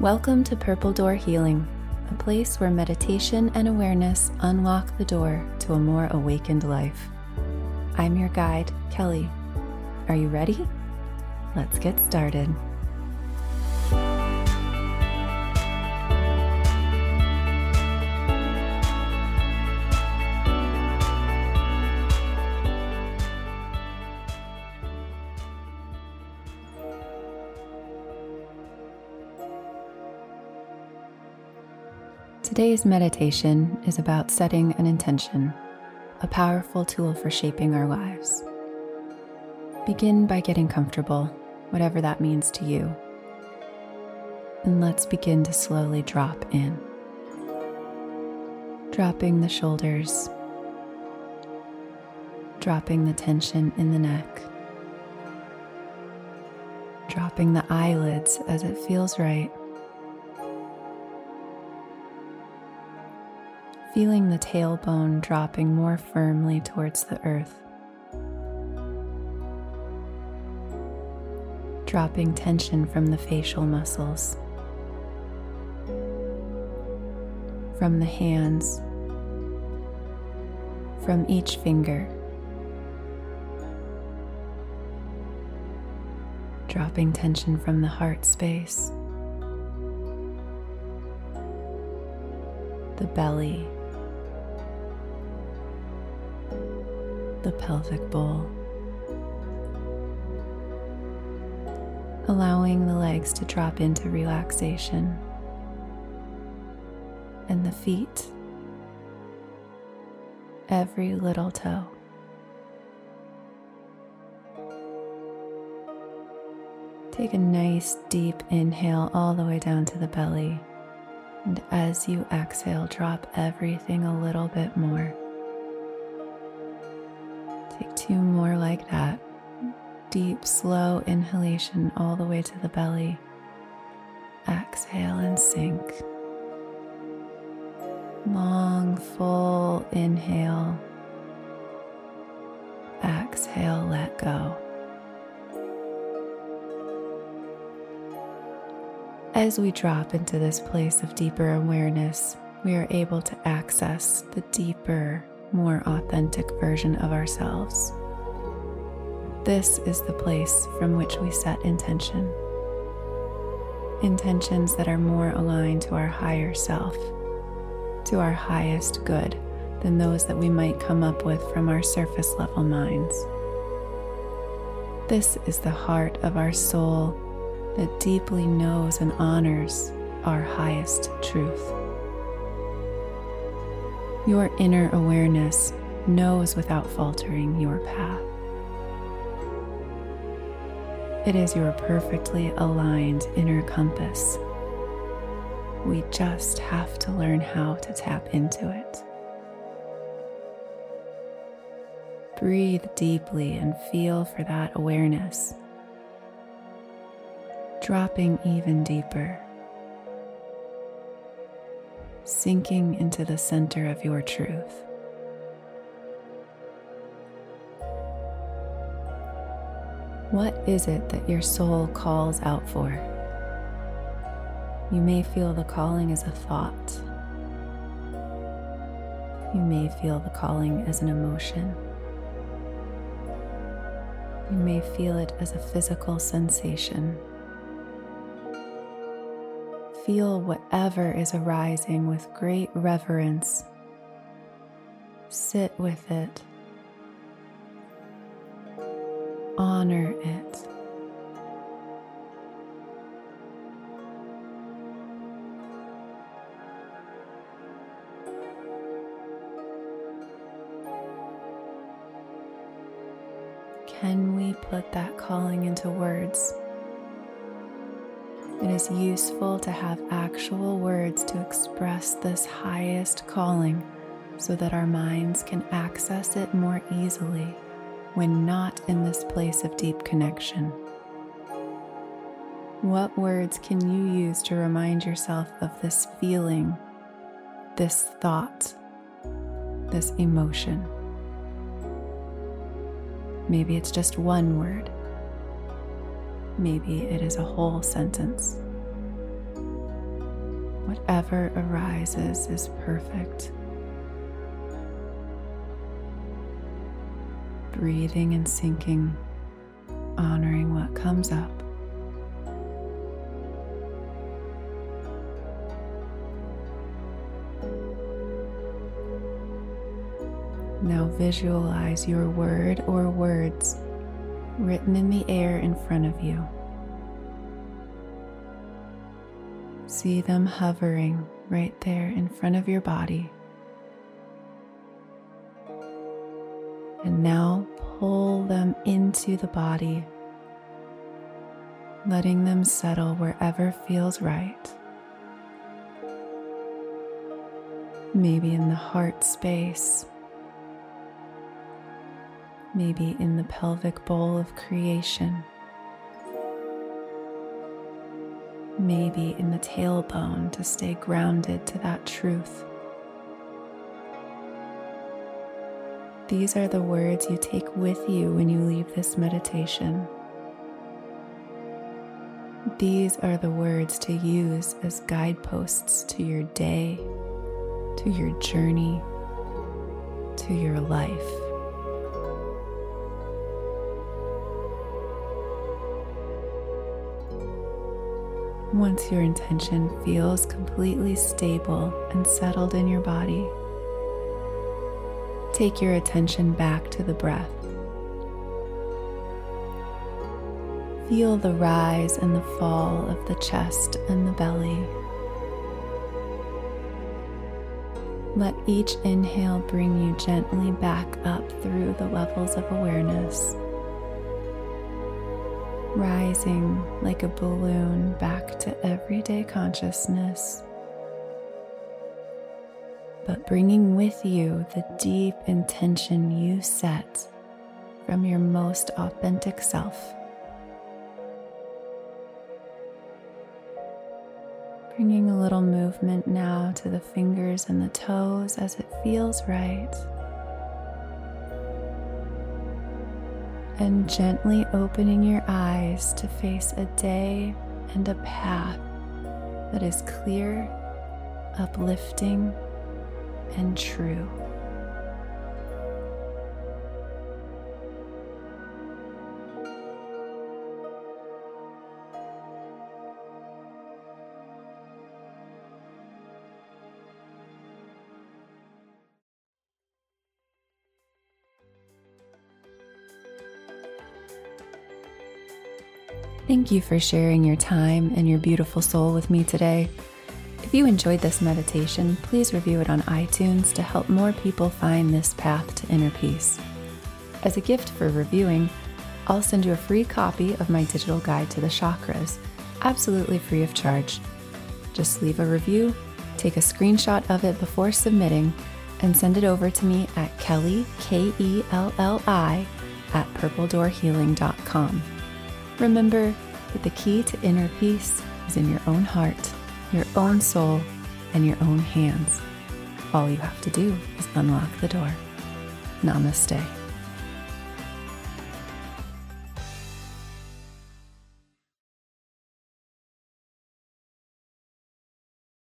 Welcome to Purple Door Healing, a place where meditation and awareness unlock the door to a more awakened life. I'm your guide, Kelli. Are you ready? Let's get started. Today's meditation is about setting an intention, a powerful tool for shaping our lives. Begin by getting comfortable, whatever that means to you. And let's begin to slowly drop in. Dropping the shoulders, dropping the tension in the neck, dropping the eyelids as it feels right. Feeling the tailbone dropping more firmly towards the earth. Dropping tension from the facial muscles, from the hands, from each finger. Dropping tension from the heart space, the belly. The pelvic bowl. Allowing the legs to drop into relaxation and the feet, every little toe. Take a nice deep inhale all the way down to the belly. And as you exhale, drop everything a little bit more. Two more like that. Deep, slow inhalation all the way to the belly. Exhale and sink. Long, full inhale. Exhale, let go. As we drop into this place of deeper awareness, we are able to access the deeper more authentic version of ourselves. This is the place from which we set intention. Intentions that are more aligned to our higher self, to our highest good than those that we might come up with from our surface level minds. This is the heart of our soul that deeply knows and honors our highest truth. Your inner awareness knows without faltering your path. It is your perfectly aligned inner compass. We just have to learn how to tap into it. Breathe deeply and feel for that awareness, dropping even deeper sinking into the center of your truth. What is it that your soul calls out for? You may feel the calling as a thought. You may feel the calling as an emotion. You may feel it as a physical sensation feel whatever is arising with great reverence. Sit with it. Honor it. Can we put that calling into words? it is useful to have actual words to express this highest calling so that our minds can access it more easily when not in this place of deep connection. What words can you use to remind yourself of this feeling, this thought, this emotion? Maybe it's just one word. Maybe it is a whole sentence. Whatever arises is perfect. Breathing and sinking, honoring what comes up. Now visualize your word or words written in the air in front of you. See them hovering right there in front of your body. And now pull them into the body, letting them settle wherever feels right. Maybe in the heart space maybe in the pelvic bowl of creation, maybe in the tailbone to stay grounded to that truth. These are the words you take with you when you leave this meditation. These are the words to use as guideposts to your day, to your journey, to your life. Once your intention feels completely stable and settled in your body, take your attention back to the breath. Feel the rise and the fall of the chest and the belly. Let each inhale bring you gently back up through the levels of awareness rising like a balloon back to everyday consciousness, but bringing with you the deep intention you set from your most authentic self. Bringing a little movement now to the fingers and the toes as it feels right. and gently opening your eyes to face a day and a path that is clear, uplifting, and true. Thank you for sharing your time and your beautiful soul with me today. If you enjoyed this meditation, please review it on iTunes to help more people find this path to inner peace. As a gift for reviewing, I'll send you a free copy of my digital guide to the chakras, absolutely free of charge. Just leave a review, take a screenshot of it before submitting, and send it over to me at Kelli, K E L L I, at purpledoorhealing.com. Remember that the key to inner peace is in your own heart, your own soul, and your own hands. All you have to do is unlock the door. Namaste.